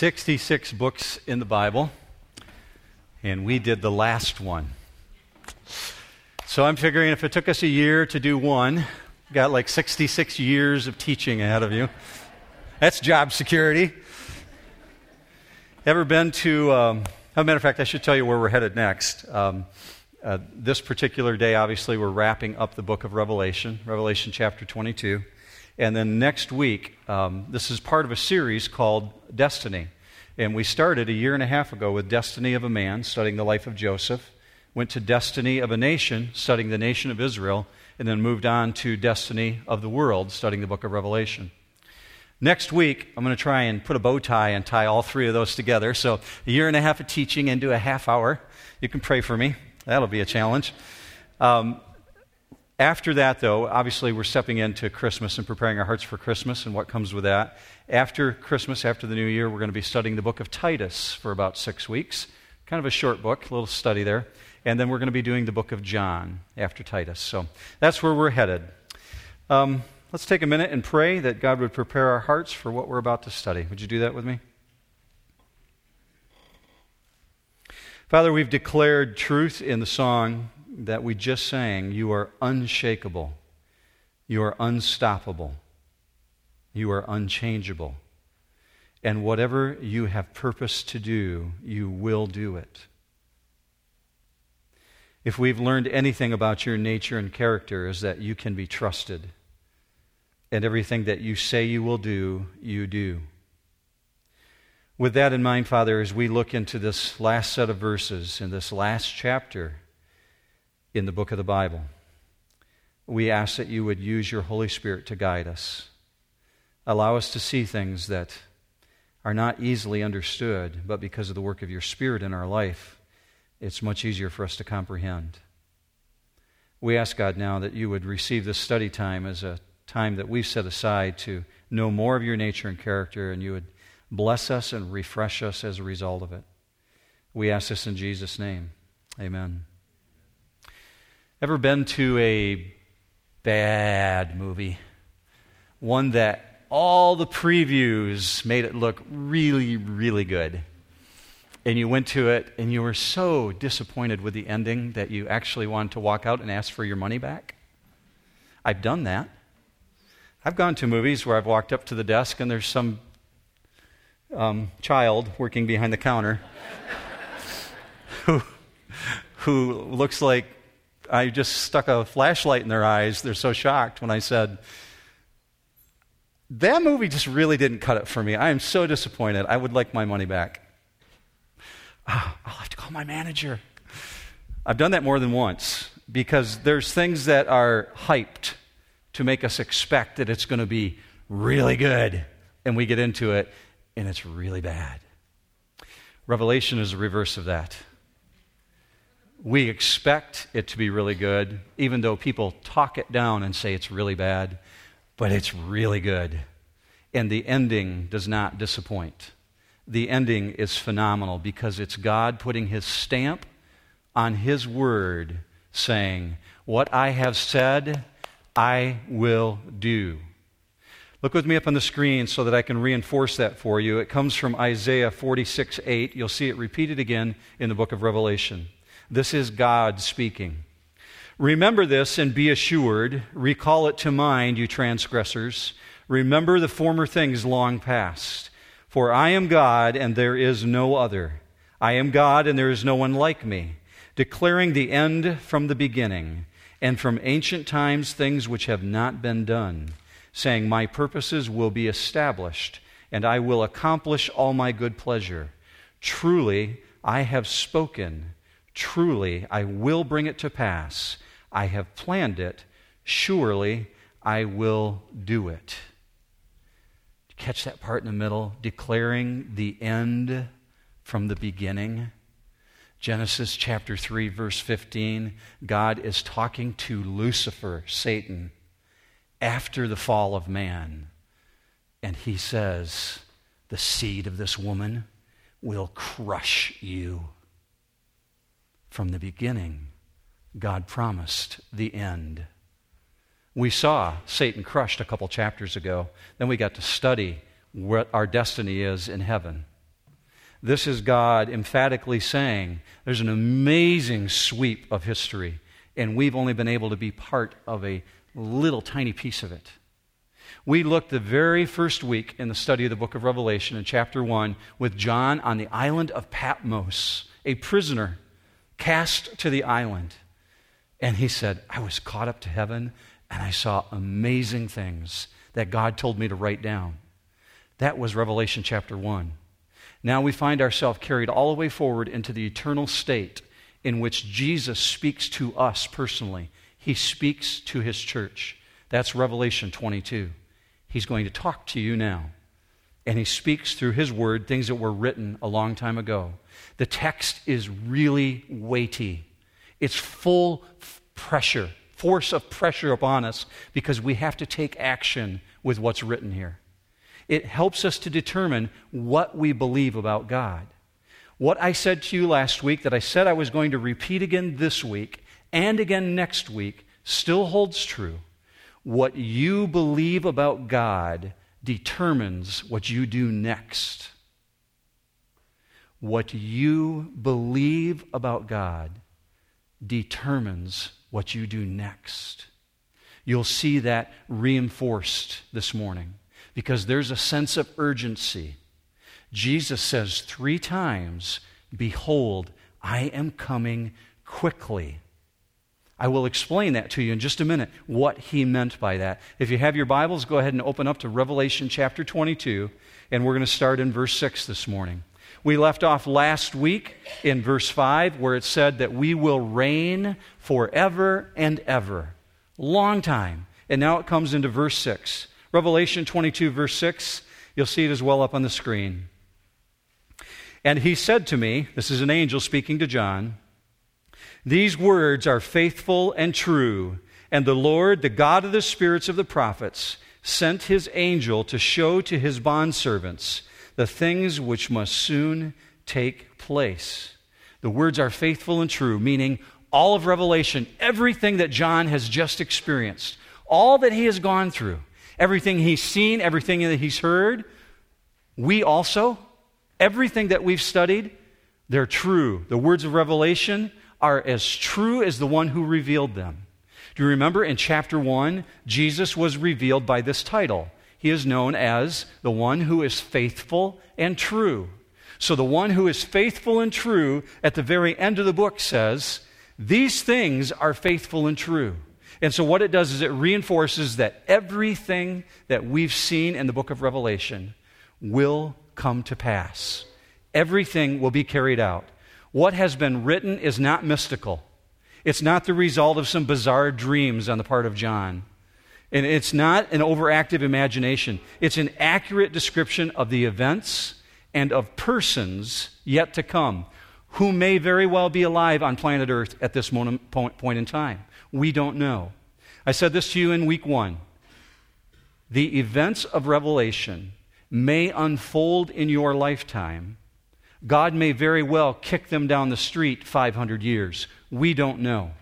66 books in the Bible, and we did the last one. So I'm figuring if it took us a year to do one, got like 66 years of teaching ahead of you. That's job security. Ever been to, um, a matter of fact, I should tell you where we're headed next. Um, uh, this particular day, obviously, we're wrapping up the book of Revelation, Revelation chapter 22. And then next week, um, this is part of a series called Destiny. And we started a year and a half ago with Destiny of a Man, studying the life of Joseph. Went to Destiny of a Nation, studying the nation of Israel. And then moved on to Destiny of the World, studying the book of Revelation. Next week, I'm going to try and put a bow tie and tie all three of those together. So, a year and a half of teaching into a half hour. You can pray for me. That'll be a challenge. Um, after that, though, obviously we're stepping into Christmas and preparing our hearts for Christmas and what comes with that. After Christmas, after the new year, we're going to be studying the book of Titus for about six weeks. Kind of a short book, a little study there. And then we're going to be doing the book of John after Titus. So that's where we're headed. Um, let's take a minute and pray that God would prepare our hearts for what we're about to study. Would you do that with me? Father, we've declared truth in the song that we just sang, you are unshakable, you are unstoppable, you are unchangeable. And whatever you have purposed to do, you will do it. If we've learned anything about your nature and character, is that you can be trusted. And everything that you say you will do, you do. With that in mind, Father, as we look into this last set of verses in this last chapter, in the book of the Bible. We ask that you would use your Holy Spirit to guide us. Allow us to see things that are not easily understood, but because of the work of your Spirit in our life, it's much easier for us to comprehend. We ask God now that you would receive this study time as a time that we've set aside to know more of your nature and character, and you would bless us and refresh us as a result of it. We ask this in Jesus' name. Amen. Ever been to a bad movie? One that all the previews made it look really, really good. And you went to it and you were so disappointed with the ending that you actually wanted to walk out and ask for your money back? I've done that. I've gone to movies where I've walked up to the desk and there's some um, child working behind the counter who, who looks like I just stuck a flashlight in their eyes. They're so shocked when I said, That movie just really didn't cut it for me. I am so disappointed. I would like my money back. Oh, I'll have to call my manager. I've done that more than once because there's things that are hyped to make us expect that it's going to be really good. And we get into it and it's really bad. Revelation is the reverse of that we expect it to be really good, even though people talk it down and say it's really bad, but it's really good. And the ending does not disappoint. The ending is phenomenal because it's God putting his stamp on his word, saying, What I have said, I will do. Look with me up on the screen so that I can reinforce that for you. It comes from Isaiah 46 8. You'll see it repeated again in the book of Revelation. This is God speaking. Remember this and be assured. Recall it to mind, you transgressors. Remember the former things long past. For I am God and there is no other. I am God and there is no one like me, declaring the end from the beginning, and from ancient times things which have not been done, saying, My purposes will be established, and I will accomplish all my good pleasure. Truly, I have spoken Truly, I will bring it to pass. I have planned it. Surely, I will do it. Catch that part in the middle, declaring the end from the beginning. Genesis chapter 3, verse 15, God is talking to Lucifer, Satan, after the fall of man. And he says, The seed of this woman will crush you. From the beginning, God promised the end. We saw Satan crushed a couple chapters ago. Then we got to study what our destiny is in heaven. This is God emphatically saying there's an amazing sweep of history, and we've only been able to be part of a little tiny piece of it. We looked the very first week in the study of the book of Revelation in chapter 1 with John on the island of Patmos, a prisoner cast to the island. And he said, I was caught up to heaven and I saw amazing things that God told me to write down. That was Revelation chapter 1. Now we find ourselves carried all the way forward into the eternal state in which Jesus speaks to us personally. He speaks to his church. That's Revelation 22. He's going to talk to you now. And he speaks through his word things that were written a long time ago. The text is really weighty, it's full pressure, force of pressure upon us because we have to take action with what's written here. It helps us to determine what we believe about God. What I said to you last week, that I said I was going to repeat again this week and again next week, still holds true. What you believe about God determines what you do next. What you believe about God determines what you do next. You'll see that reinforced this morning because there's a sense of urgency. Jesus says three times, Behold, I am coming quickly. I will explain that to you in just a minute, what he meant by that. If you have your Bibles, go ahead and open up to Revelation chapter 22, and we're going to start in verse 6 this morning. We left off last week in verse 5, where it said that we will reign forever and ever. Long time. And now it comes into verse 6. Revelation 22, verse 6, you'll see it as well up on the screen. And he said to me, This is an angel speaking to John, These words are faithful and true. And the Lord, the God of the spirits of the prophets, sent his angel to show to his bondservants the things which must soon take place. The words are faithful and true, meaning all of Revelation, everything that John has just experienced, all that he has gone through, everything he's seen, everything that he's heard, we also, everything that we've studied, they're true. The words of Revelation are as true as the one who revealed them. Do you remember in chapter 1, Jesus was revealed by this title? He is known as the one who is faithful and true. So, the one who is faithful and true at the very end of the book says, These things are faithful and true. And so, what it does is it reinforces that everything that we've seen in the book of Revelation will come to pass. Everything will be carried out. What has been written is not mystical, it's not the result of some bizarre dreams on the part of John. And it's not an overactive imagination, it's an accurate description of the events and of persons yet to come who may very well be alive on planet Earth at this moment, point in time. We don't know. I said this to you in week one. The events of Revelation may unfold in your lifetime. God may very well kick them down the street 500 years. We don't know.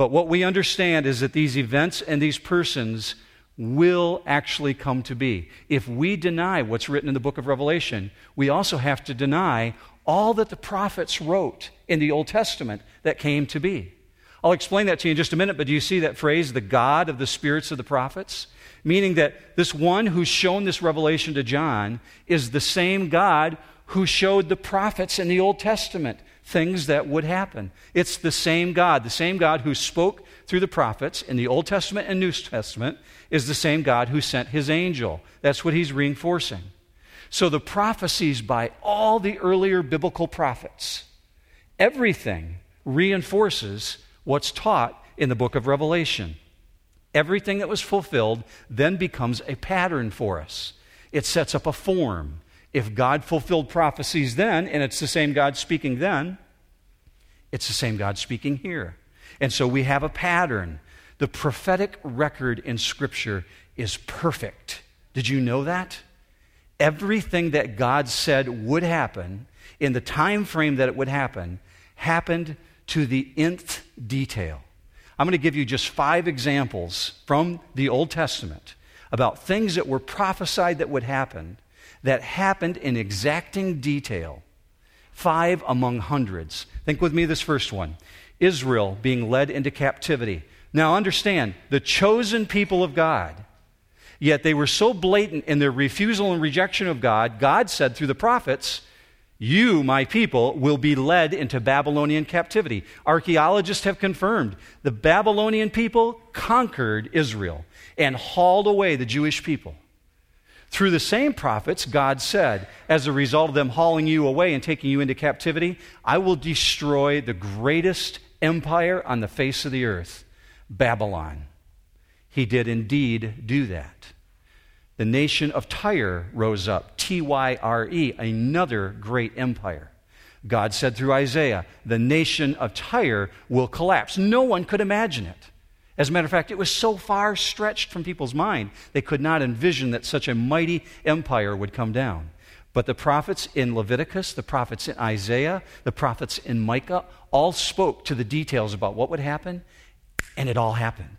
But what we understand is that these events and these persons will actually come to be. If we deny what's written in the book of Revelation, we also have to deny all that the prophets wrote in the Old Testament that came to be. I'll explain that to you in just a minute, but do you see that phrase, the God of the spirits of the prophets? Meaning that this one who's shown this revelation to John is the same God who showed the prophets in the Old Testament things that would happen. It's the same God. The same God who spoke through the prophets in the Old Testament and New Testament is the same God who sent his angel. That's what he's reinforcing. So the prophecies by all the earlier biblical prophets, everything reinforces what's taught in the book of Revelation. Everything that was fulfilled then becomes a pattern for us. It sets up a form. If God fulfilled prophecies then, and it's the same God speaking then, it's the same God speaking here. And so we have a pattern. The prophetic record in Scripture is perfect. Did you know that? Everything that God said would happen in the time frame that it would happen happened to the nth detail. I'm going to give you just five examples from the Old Testament about things that were prophesied that would happen that happened in exacting detail. five among hundreds. Think with me this first one Israel being led into captivity. Now understand, the chosen people of God. Yet they were so blatant in their refusal and rejection of God, God said through the prophets, You, my people, will be led into Babylonian captivity. Archaeologists have confirmed the Babylonian people conquered Israel and hauled away the Jewish people. Through the same prophets, God said, as a result of them hauling you away and taking you into captivity, I will destroy the greatest empire on the face of the earth, Babylon. He did indeed do that. The nation of Tyre rose up, T Y R E, another great empire. God said through Isaiah, the nation of Tyre will collapse. No one could imagine it. As a matter of fact, it was so far stretched from people's mind, they could not envision that such a mighty empire would come down. But the prophets in Leviticus, the prophets in Isaiah, the prophets in Micah all spoke to the details about what would happen, and it all happened.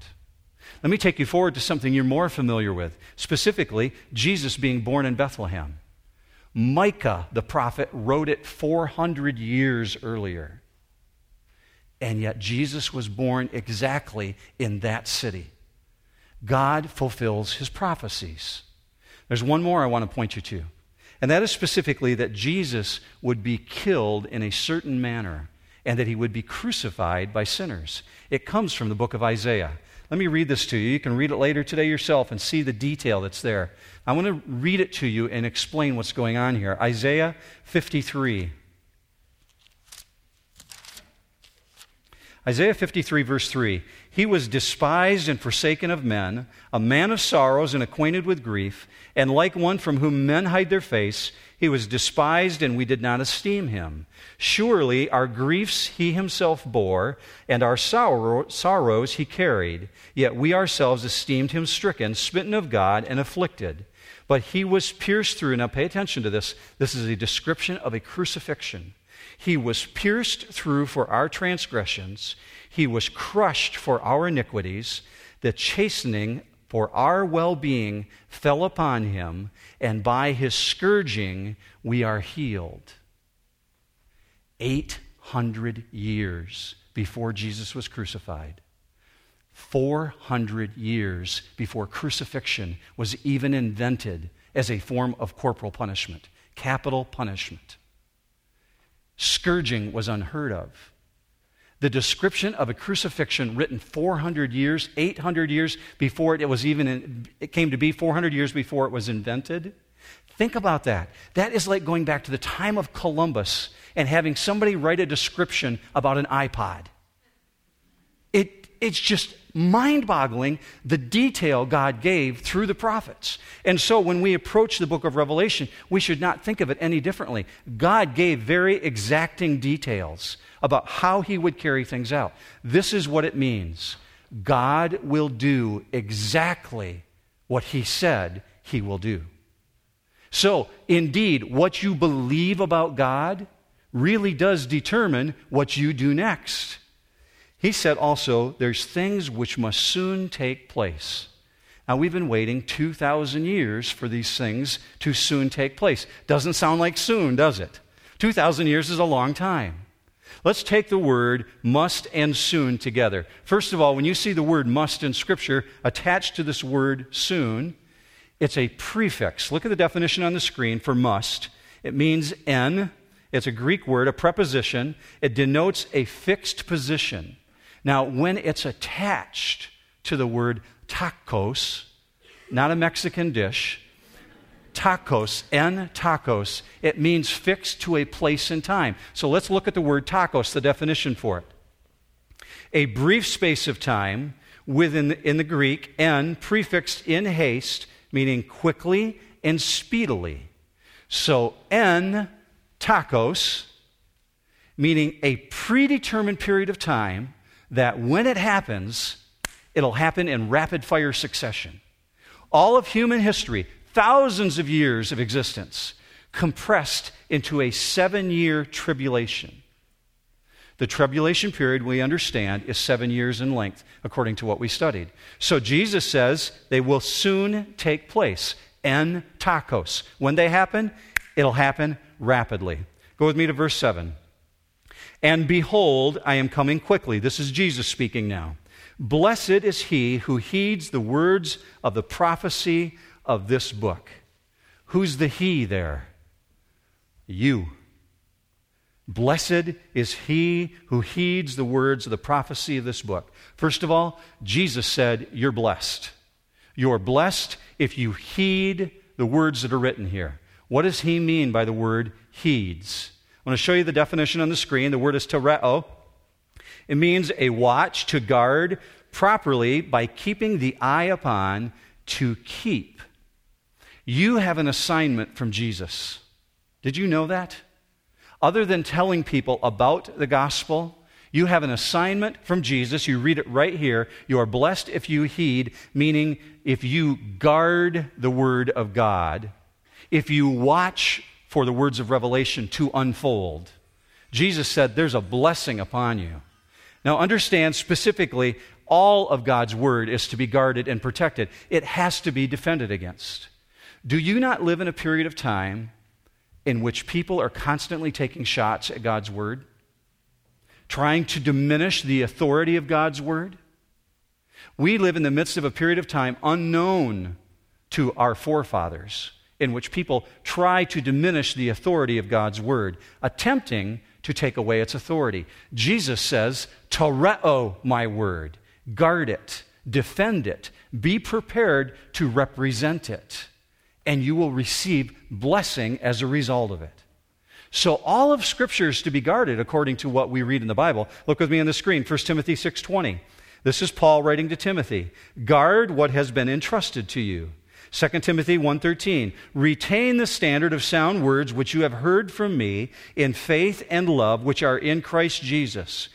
Let me take you forward to something you're more familiar with, specifically, Jesus being born in Bethlehem. Micah, the prophet, wrote it 400 years earlier. And yet, Jesus was born exactly in that city. God fulfills his prophecies. There's one more I want to point you to, and that is specifically that Jesus would be killed in a certain manner and that he would be crucified by sinners. It comes from the book of Isaiah. Let me read this to you. You can read it later today yourself and see the detail that's there. I want to read it to you and explain what's going on here. Isaiah 53. Isaiah 53, verse 3 He was despised and forsaken of men, a man of sorrows and acquainted with grief, and like one from whom men hide their face, he was despised and we did not esteem him. Surely our griefs he himself bore, and our sorrow, sorrows he carried. Yet we ourselves esteemed him stricken, smitten of God, and afflicted. But he was pierced through. Now pay attention to this. This is a description of a crucifixion. He was pierced through for our transgressions, he was crushed for our iniquities. The chastening for our well being fell upon him, and by his scourging we are healed. 800 years before Jesus was crucified. 400 years before crucifixion was even invented as a form of corporal punishment, capital punishment. Scourging was unheard of. The description of a crucifixion written 400 years, 800 years before it was even, in, it came to be 400 years before it was invented. Think about that. That is like going back to the time of Columbus and having somebody write a description about an iPod. It, it's just mind boggling the detail God gave through the prophets. And so when we approach the book of Revelation, we should not think of it any differently. God gave very exacting details about how he would carry things out. This is what it means God will do exactly what he said he will do. So, indeed, what you believe about God really does determine what you do next. He said also, there's things which must soon take place. Now, we've been waiting 2,000 years for these things to soon take place. Doesn't sound like soon, does it? 2,000 years is a long time. Let's take the word must and soon together. First of all, when you see the word must in Scripture attached to this word soon, it's a prefix. Look at the definition on the screen for must. It means en. It's a Greek word, a preposition. It denotes a fixed position. Now, when it's attached to the word tacos, not a Mexican dish, tacos, en tacos, it means fixed to a place and time. So let's look at the word tacos, the definition for it. A brief space of time within in the Greek, en prefixed in haste, meaning quickly and speedily. So en tacos, meaning a predetermined period of time that when it happens, it'll happen in rapid fire succession. All of human history, thousands of years of existence, compressed into a seven year tribulation. The tribulation period, we understand, is seven years in length, according to what we studied. So Jesus says they will soon take place. En tacos. When they happen, it'll happen rapidly. Go with me to verse 7. And behold, I am coming quickly. This is Jesus speaking now. Blessed is he who heeds the words of the prophecy of this book. Who's the he there? You. Blessed is he who heeds the words of the prophecy of this book. First of all, Jesus said, You're blessed. You're blessed if you heed the words that are written here. What does he mean by the word heeds? I want to show you the definition on the screen. The word is tereo. It means a watch to guard properly by keeping the eye upon to keep. You have an assignment from Jesus. Did you know that? Other than telling people about the gospel, you have an assignment from Jesus. You read it right here. You are blessed if you heed, meaning if you guard the word of God, if you watch for the words of revelation to unfold. Jesus said, There's a blessing upon you. Now, understand specifically, all of God's word is to be guarded and protected, it has to be defended against. Do you not live in a period of time in which people are constantly taking shots at God's word, trying to diminish the authority of God's word. We live in the midst of a period of time unknown to our forefathers in which people try to diminish the authority of God's word, attempting to take away its authority. Jesus says, Tereo my word, guard it, defend it, be prepared to represent it and you will receive blessing as a result of it. So all of scripture is to be guarded according to what we read in the Bible. Look with me on the screen, 1 Timothy 6:20. This is Paul writing to Timothy. Guard what has been entrusted to you. 2 Timothy 1:13 Retain the standard of sound words which you have heard from me in faith and love which are in Christ Jesus.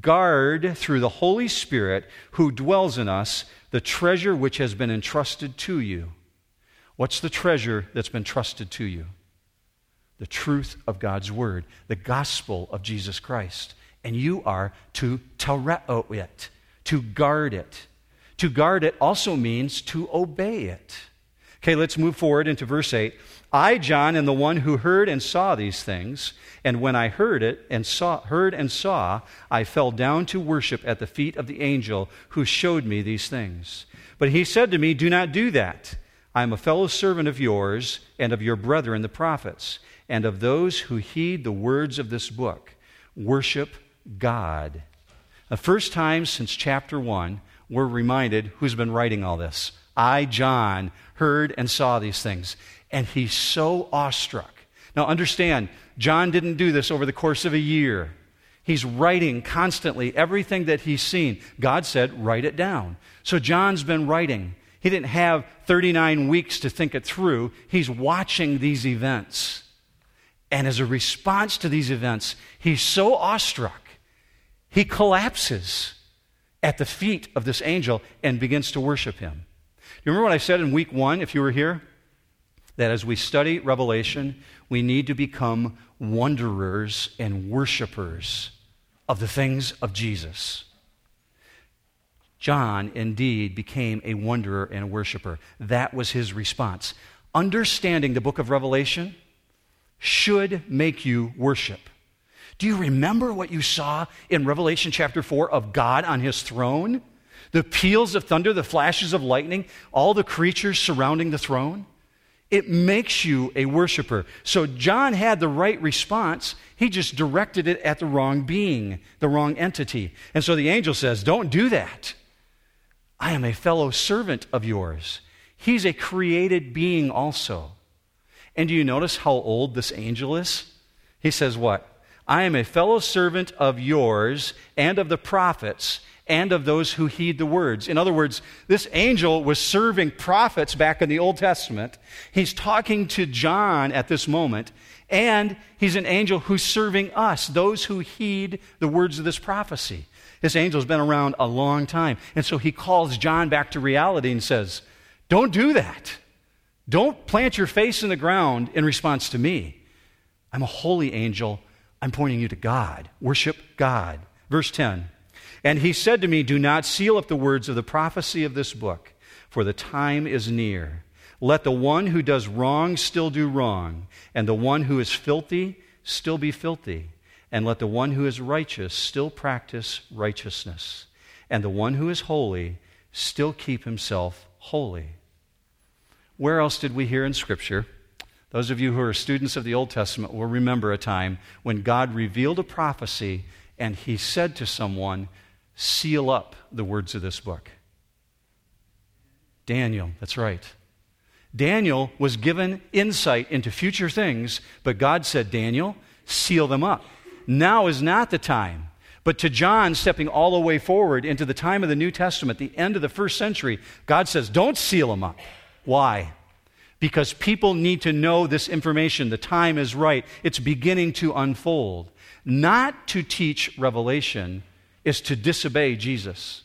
Guard through the Holy Spirit who dwells in us the treasure which has been entrusted to you. What's the treasure that's been trusted to you? The truth of God's Word, the gospel of Jesus Christ. And you are to tereo it, to guard it. To guard it also means to obey it. Okay, let's move forward into verse 8. I, John, am the one who heard and saw these things. And when I heard it and saw, heard and saw, I fell down to worship at the feet of the angel who showed me these things. But he said to me, Do not do that. I am a fellow servant of yours and of your brethren, the prophets, and of those who heed the words of this book. Worship God. The first time since chapter 1, we're reminded who's been writing all this. I, John, heard and saw these things. And he's so awestruck. Now, understand, John didn't do this over the course of a year. He's writing constantly everything that he's seen. God said, write it down. So John's been writing. He didn't have 39 weeks to think it through. He's watching these events. And as a response to these events, he's so awestruck, he collapses at the feet of this angel and begins to worship him. You remember what I said in week one, if you were here? That as we study Revelation, we need to become wanderers and worshipers of the things of Jesus. John indeed became a wanderer and a worshiper. That was his response. Understanding the book of Revelation should make you worship. Do you remember what you saw in Revelation chapter 4 of God on his throne? The peals of thunder, the flashes of lightning, all the creatures surrounding the throne? It makes you a worshiper. So John had the right response. He just directed it at the wrong being, the wrong entity. And so the angel says, Don't do that. I am a fellow servant of yours. He's a created being also. And do you notice how old this angel is? He says, What? I am a fellow servant of yours and of the prophets and of those who heed the words. In other words, this angel was serving prophets back in the Old Testament. He's talking to John at this moment, and he's an angel who's serving us, those who heed the words of this prophecy. This angel's been around a long time. And so he calls John back to reality and says, Don't do that. Don't plant your face in the ground in response to me. I'm a holy angel. I'm pointing you to God. Worship God. Verse 10 And he said to me, Do not seal up the words of the prophecy of this book, for the time is near. Let the one who does wrong still do wrong, and the one who is filthy still be filthy, and let the one who is righteous still practice righteousness, and the one who is holy still keep himself holy. Where else did we hear in Scripture? Those of you who are students of the Old Testament will remember a time when God revealed a prophecy and he said to someone, Seal up the words of this book. Daniel, that's right. Daniel was given insight into future things, but God said, Daniel, seal them up. Now is not the time. But to John, stepping all the way forward into the time of the New Testament, the end of the first century, God says, don't seal them up. Why? Because people need to know this information. The time is right. It's beginning to unfold. Not to teach revelation is to disobey Jesus.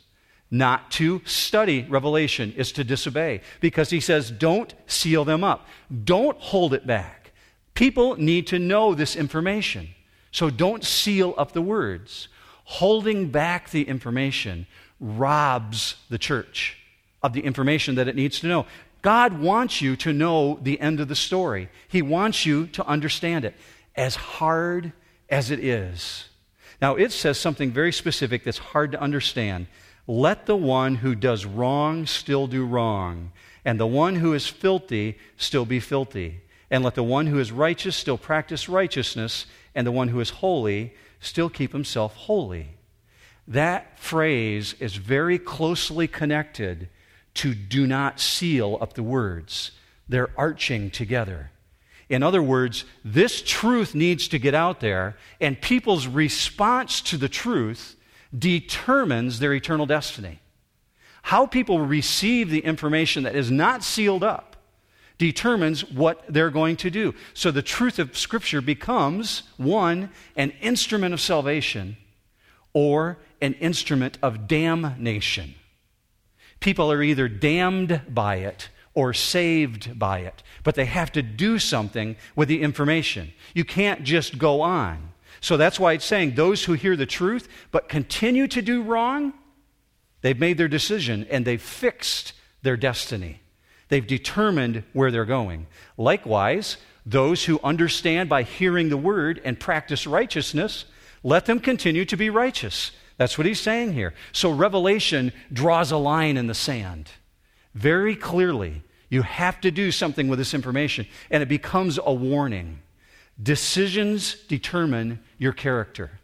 Not to study Revelation is to disobey because he says, don't seal them up, don't hold it back. People need to know this information. So don't seal up the words. Holding back the information robs the church of the information that it needs to know. God wants you to know the end of the story, He wants you to understand it, as hard as it is. Now, it says something very specific that's hard to understand. Let the one who does wrong still do wrong, and the one who is filthy still be filthy. And let the one who is righteous still practice righteousness, and the one who is holy still keep himself holy. That phrase is very closely connected to do not seal up the words. They're arching together. In other words, this truth needs to get out there, and people's response to the truth determines their eternal destiny. How people receive the information that is not sealed up determines what they're going to do. So the truth of Scripture becomes one, an instrument of salvation, or an instrument of damnation. People are either damned by it or saved by it, but they have to do something with the information. You can't just go on. So that's why it's saying those who hear the truth but continue to do wrong, they've made their decision and they've fixed their destiny. They've determined where they're going. Likewise, those who understand by hearing the word and practice righteousness, let them continue to be righteous. That's what he's saying here. So Revelation draws a line in the sand. Very clearly, you have to do something with this information, and it becomes a warning. Decisions determine your character.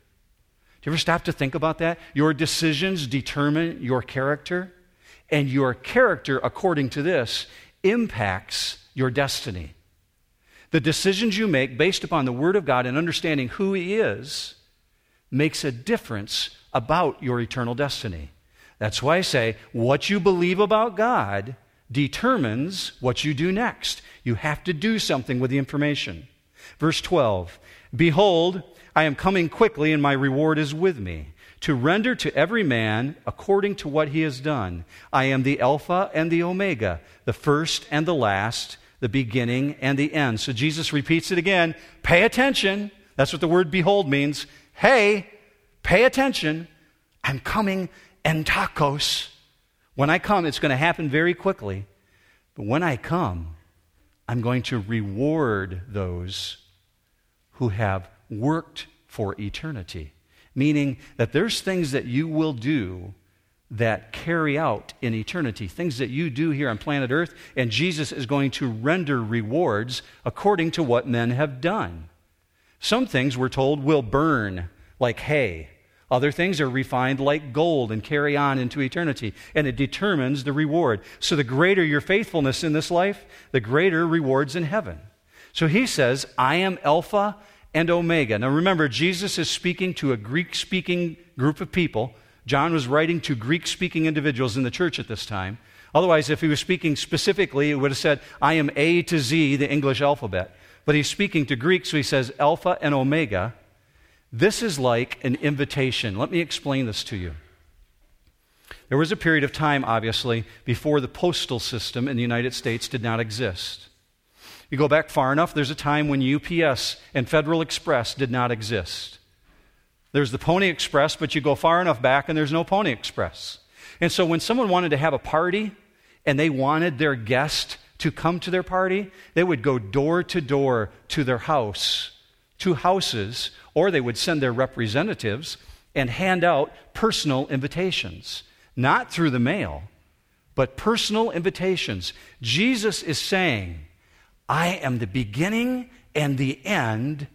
Do you ever stop to think about that? Your decisions determine your character, and your character, according to this, impacts your destiny. The decisions you make based upon the Word of God and understanding who He is makes a difference about your eternal destiny. That's why I say what you believe about God determines what you do next. You have to do something with the information. Verse 12 Behold, I am coming quickly, and my reward is with me, to render to every man according to what he has done. I am the Alpha and the Omega, the first and the last, the beginning and the end. So Jesus repeats it again pay attention. That's what the word behold means. Hey, pay attention. I'm coming en tachos. When I come, it's going to happen very quickly. But when I come, I'm going to reward those who have worked for eternity. Meaning that there's things that you will do that carry out in eternity, things that you do here on planet Earth, and Jesus is going to render rewards according to what men have done. Some things, we're told, will burn like hay. Other things are refined like gold and carry on into eternity, and it determines the reward. So, the greater your faithfulness in this life, the greater rewards in heaven. So, he says, I am Alpha and Omega. Now, remember, Jesus is speaking to a Greek speaking group of people. John was writing to Greek speaking individuals in the church at this time. Otherwise, if he was speaking specifically, it would have said, I am A to Z, the English alphabet. But he's speaking to Greek, so he says Alpha and Omega. This is like an invitation. Let me explain this to you. There was a period of time, obviously, before the postal system in the United States did not exist. You go back far enough, there's a time when UPS and Federal Express did not exist. There's the Pony Express, but you go far enough back and there's no Pony Express. And so when someone wanted to have a party and they wanted their guest to come to their party, they would go door to door to their house to houses, or they would send their representatives and hand out personal invitations, not through the mail, but personal invitations. Jesus is saying, I am the beginning and the end,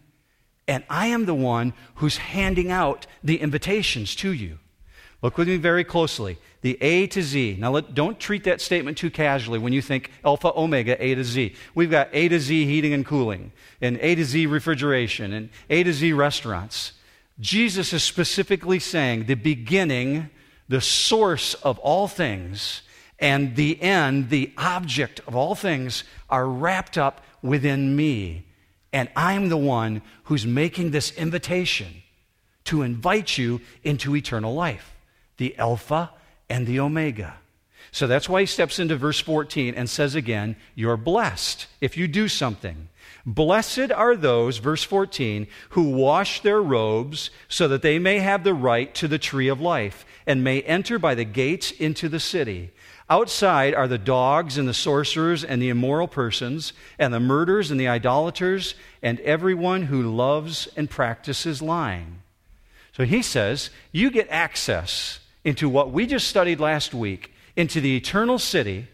and I am the one who's handing out the invitations to you. Look with me very closely. The A to Z. Now, let, don't treat that statement too casually when you think Alpha, Omega, A to Z. We've got A to Z heating and cooling, and A to Z refrigeration, and A to Z restaurants. Jesus is specifically saying the beginning, the source of all things, and the end, the object of all things, are wrapped up within me. And I'm the one who's making this invitation to invite you into eternal life, the Alpha and the Omega. So that's why he steps into verse 14 and says again, You're blessed if you do something. Blessed are those, verse 14, who wash their robes so that they may have the right to the tree of life and may enter by the gates into the city. Outside are the dogs and the sorcerers and the immoral persons and the murderers and the idolaters and everyone who loves and practices lying. So he says, You get access into what we just studied last week, into the eternal city,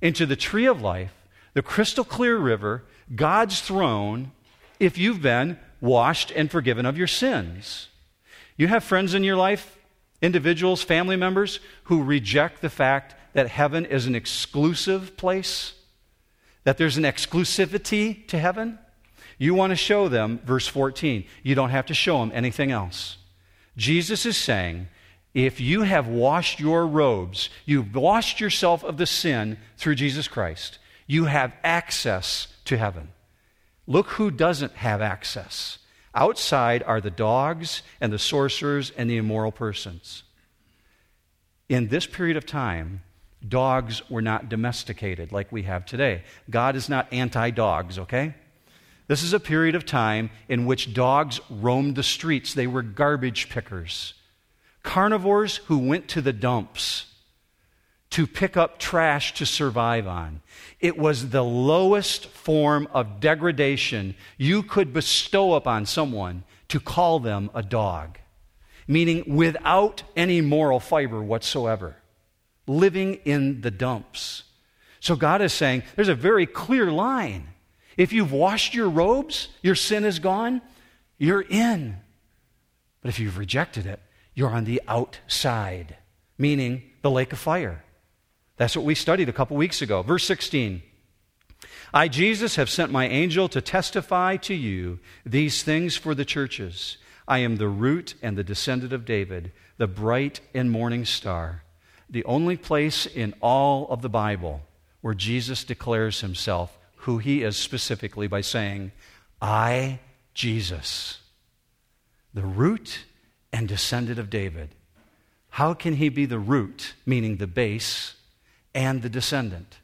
into the tree of life, the crystal clear river, God's throne, if you've been washed and forgiven of your sins. You have friends in your life, individuals, family members, who reject the fact that heaven is an exclusive place, that there's an exclusivity to heaven. You want to show them, verse 14, you don't have to show them anything else. Jesus is saying, if you have washed your robes, you've washed yourself of the sin through Jesus Christ, you have access to heaven. Look who doesn't have access. Outside are the dogs and the sorcerers and the immoral persons. In this period of time, dogs were not domesticated like we have today. God is not anti dogs, okay? This is a period of time in which dogs roamed the streets, they were garbage pickers carnivores who went to the dumps to pick up trash to survive on. It was the lowest form of degradation you could bestow upon someone to call them a dog, meaning without any moral fiber whatsoever, living in the dumps. So God is saying there's a very clear line. If you've washed your robes, your sin is gone, you're in. But if you've rejected it, you're on the outside, meaning the lake of fire. That's what we studied a couple weeks ago. Verse 16 I, Jesus, have sent my angel to testify to you these things for the churches. I am the root and the descendant of David, the bright and morning star. The only place in all of the Bible where Jesus declares himself who he is specifically by saying, I, Jesus, the root and descendant of David. How can he be the root, meaning the base, and the descendant?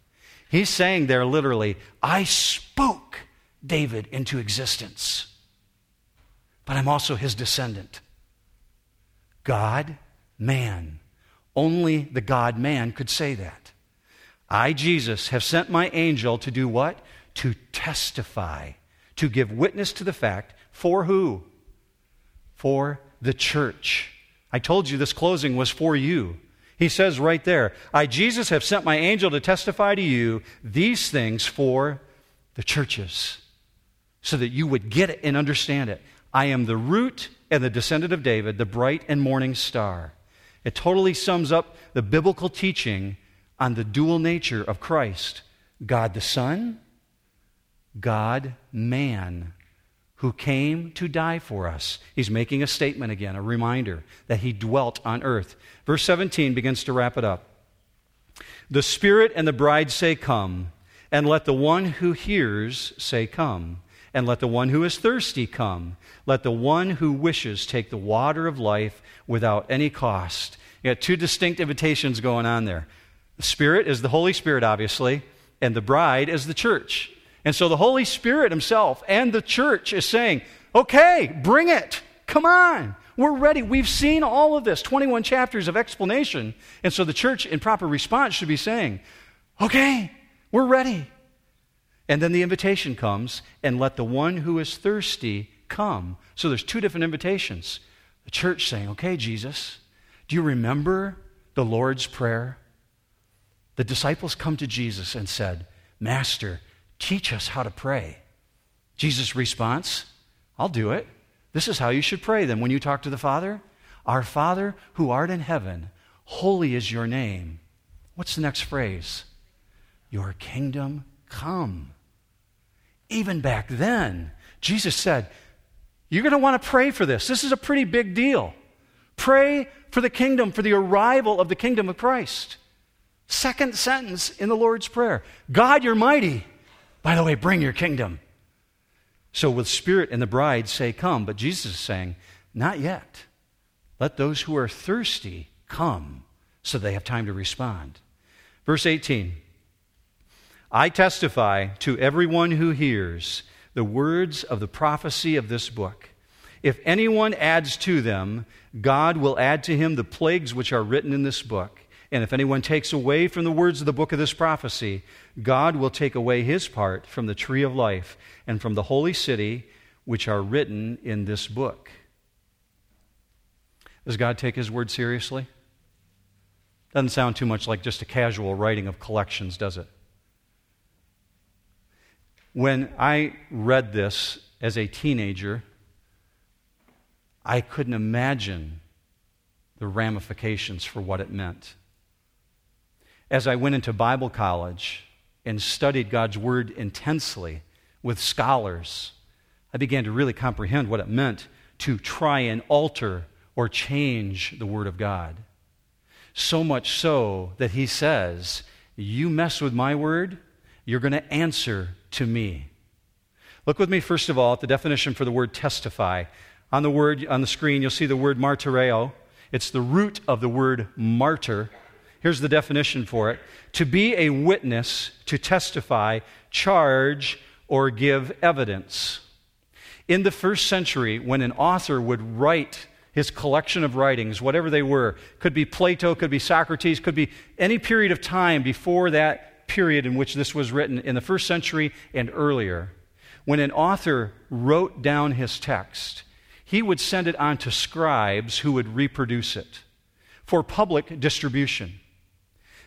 He's saying there literally, I spoke David into existence, but I'm also his descendant. God, man. Only the God man could say that. I, Jesus, have sent my angel to do what? To testify, to give witness to the fact for who? For the church. I told you this closing was for you. He says right there, I, Jesus, have sent my angel to testify to you these things for the churches, so that you would get it and understand it. I am the root and the descendant of David, the bright and morning star. It totally sums up the biblical teaching on the dual nature of Christ God the Son, God man who came to die for us. He's making a statement again, a reminder that he dwelt on earth. Verse 17 begins to wrap it up. The Spirit and the bride say, Come, and let the one who hears say, Come, and let the one who is thirsty come. Let the one who wishes take the water of life without any cost. You got two distinct invitations going on there. The Spirit is the Holy Spirit, obviously, and the bride is the church. And so the Holy Spirit Himself and the church is saying, okay, bring it. Come on. We're ready. We've seen all of this 21 chapters of explanation. And so the church, in proper response, should be saying, okay, we're ready. And then the invitation comes, and let the one who is thirsty come. So there's two different invitations. The church saying, Okay, Jesus, do you remember the Lord's Prayer? The disciples come to Jesus and said, Master, teach us how to pray. Jesus' response, I'll do it. This is how you should pray then when you talk to the Father. Our Father who art in heaven, holy is your name. What's the next phrase? Your kingdom come. Even back then, Jesus said, You're going to want to pray for this. This is a pretty big deal. Pray for the kingdom, for the arrival of the kingdom of Christ. Second sentence in the Lord's Prayer God, you're mighty. By the way, bring your kingdom. So, with Spirit and the bride say, Come. But Jesus is saying, Not yet. Let those who are thirsty come so they have time to respond. Verse 18 I testify to everyone who hears the words of the prophecy of this book. If anyone adds to them, God will add to him the plagues which are written in this book. And if anyone takes away from the words of the book of this prophecy, God will take away his part from the tree of life and from the holy city which are written in this book. Does God take his word seriously? Doesn't sound too much like just a casual writing of collections, does it? When I read this as a teenager, I couldn't imagine the ramifications for what it meant. As I went into Bible college and studied God's Word intensely with scholars, I began to really comprehend what it meant to try and alter or change the Word of God. So much so that he says, You mess with my Word, you're going to answer to me. Look with me, first of all, at the definition for the word testify. On the word on the screen, you'll see the word martyreo. It's the root of the word martyr. Here's the definition for it to be a witness, to testify, charge, or give evidence. In the first century, when an author would write his collection of writings, whatever they were, could be Plato, could be Socrates, could be any period of time before that period in which this was written, in the first century and earlier, when an author wrote down his text, he would send it on to scribes who would reproduce it for public distribution.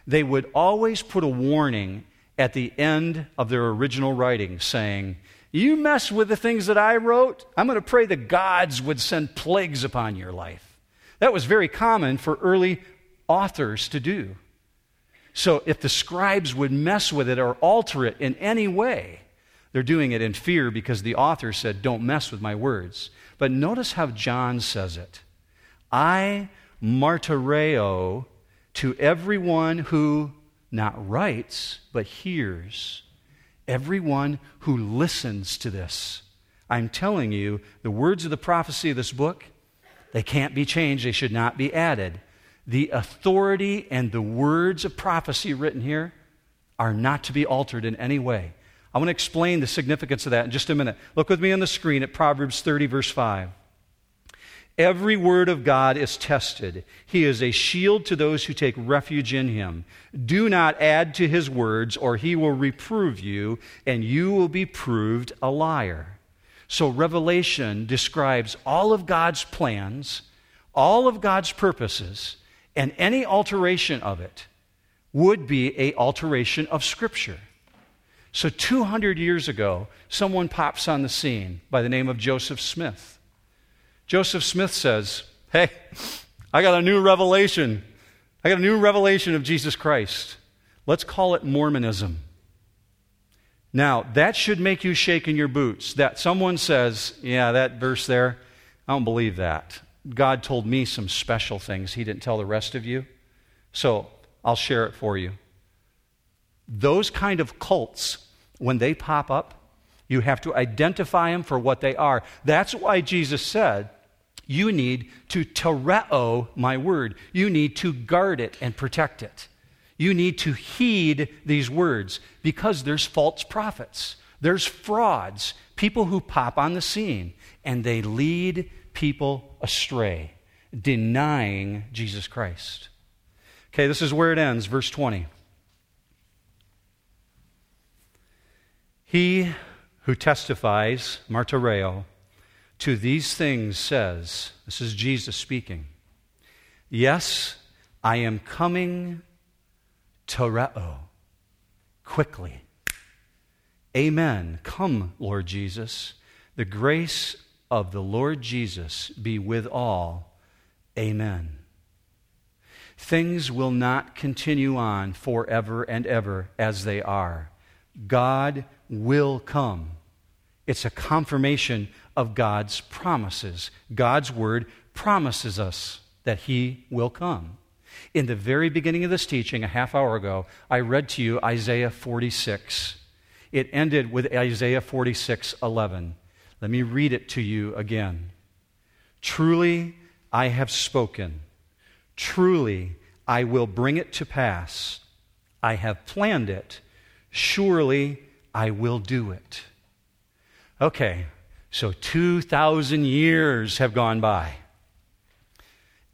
They would always put a warning at the end of their original writing saying, You mess with the things that I wrote, I'm going to pray the gods would send plagues upon your life. That was very common for early authors to do. So if the scribes would mess with it or alter it in any way, they're doing it in fear because the author said, Don't mess with my words. But notice how John says it I martyreo to everyone who not writes, but hears. Everyone who listens to this. I'm telling you, the words of the prophecy of this book, they can't be changed. They should not be added. The authority and the words of prophecy written here are not to be altered in any way. I want to explain the significance of that in just a minute. Look with me on the screen at Proverbs 30, verse 5. Every word of God is tested. He is a shield to those who take refuge in him. Do not add to his words, or he will reprove you, and you will be proved a liar. So, Revelation describes all of God's plans, all of God's purposes, and any alteration of it would be a alteration of Scripture. So, 200 years ago, someone pops on the scene by the name of Joseph Smith. Joseph Smith says, Hey, I got a new revelation. I got a new revelation of Jesus Christ. Let's call it Mormonism. Now, that should make you shake in your boots. That someone says, Yeah, that verse there, I don't believe that. God told me some special things He didn't tell the rest of you. So I'll share it for you. Those kind of cults, when they pop up, you have to identify them for what they are. That's why Jesus said, You need to tereo my word. You need to guard it and protect it. You need to heed these words because there's false prophets, there's frauds, people who pop on the scene, and they lead people astray, denying Jesus Christ. Okay, this is where it ends, verse 20. He who testifies, martyreo, to these things says, This is Jesus speaking, Yes, I am coming tereo, quickly. Amen. Come, Lord Jesus. The grace of the Lord Jesus be with all. Amen. Things will not continue on forever and ever as they are. God will come. It's a confirmation of God's promises. God's word promises us that He will come. In the very beginning of this teaching, a half hour ago, I read to you Isaiah 46. It ended with Isaiah 46 11. Let me read it to you again. Truly, I have spoken. Truly, I will bring it to pass. I have planned it. Surely, I will do it. Okay, so 2,000 years have gone by.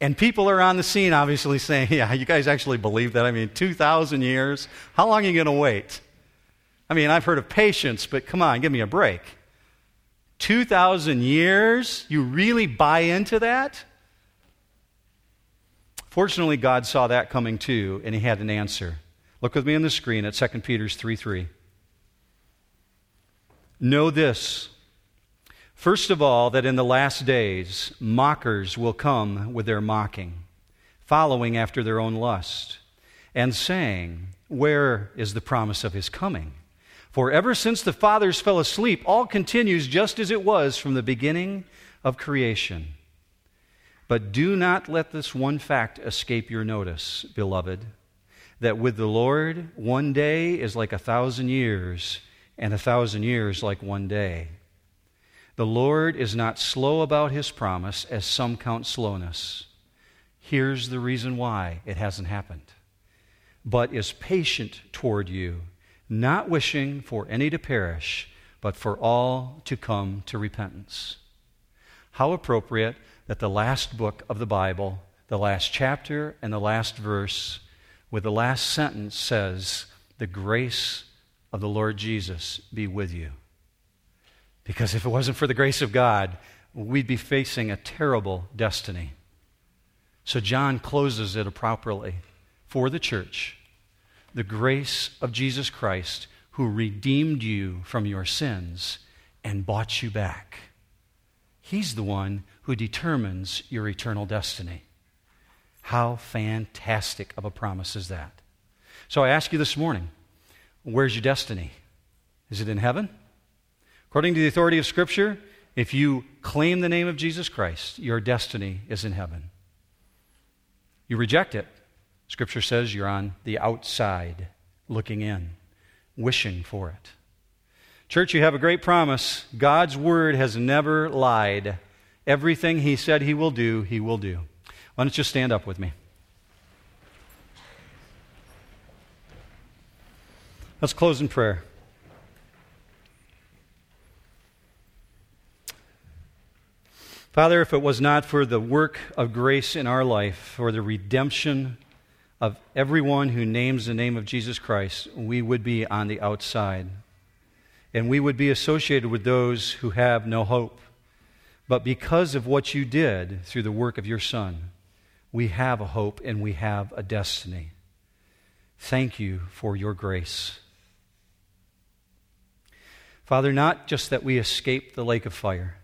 And people are on the scene, obviously, saying, Yeah, you guys actually believe that? I mean, 2,000 years? How long are you going to wait? I mean, I've heard of patience, but come on, give me a break. 2,000 years? You really buy into that? Fortunately, God saw that coming too, and he had an answer. Look with me on the screen at 2 Peter 3 3. Know this. First of all, that in the last days, mockers will come with their mocking, following after their own lust, and saying, Where is the promise of his coming? For ever since the fathers fell asleep, all continues just as it was from the beginning of creation. But do not let this one fact escape your notice, beloved, that with the Lord, one day is like a thousand years, and a thousand years like one day. The Lord is not slow about his promise, as some count slowness. Here's the reason why it hasn't happened, but is patient toward you not wishing for any to perish, but for all to come to repentance. How appropriate that the last book of the Bible, the last chapter and the last verse, with the last sentence says, The grace of the Lord Jesus be with you. Because if it wasn't for the grace of God, we'd be facing a terrible destiny. So John closes it appropriately for the church the grace of Jesus Christ, who redeemed you from your sins and bought you back. He's the one who determines your eternal destiny. How fantastic of a promise is that? So I ask you this morning where's your destiny? Is it in heaven? According to the authority of Scripture, if you claim the name of Jesus Christ, your destiny is in heaven. You reject it, Scripture says you're on the outside looking in, wishing for it. Church, you have a great promise. God's word has never lied. Everything he said he will do, he will do. Why don't you just stand up with me? Let's close in prayer. Father, if it was not for the work of grace in our life, for the redemption of everyone who names the name of Jesus Christ, we would be on the outside. And we would be associated with those who have no hope. But because of what you did through the work of your Son, we have a hope and we have a destiny. Thank you for your grace. Father, not just that we escape the lake of fire,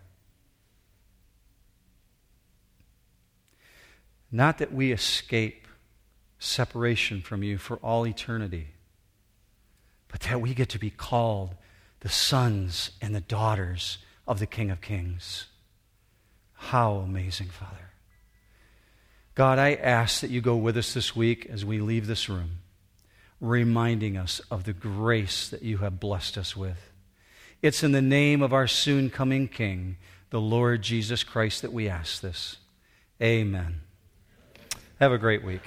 not that we escape separation from you for all eternity, but that we get to be called the sons and the daughters of the King of Kings. How amazing, Father. God, I ask that you go with us this week as we leave this room, reminding us of the grace that you have blessed us with. It's in the name of our soon coming King, the Lord Jesus Christ, that we ask this. Amen. Have a great week.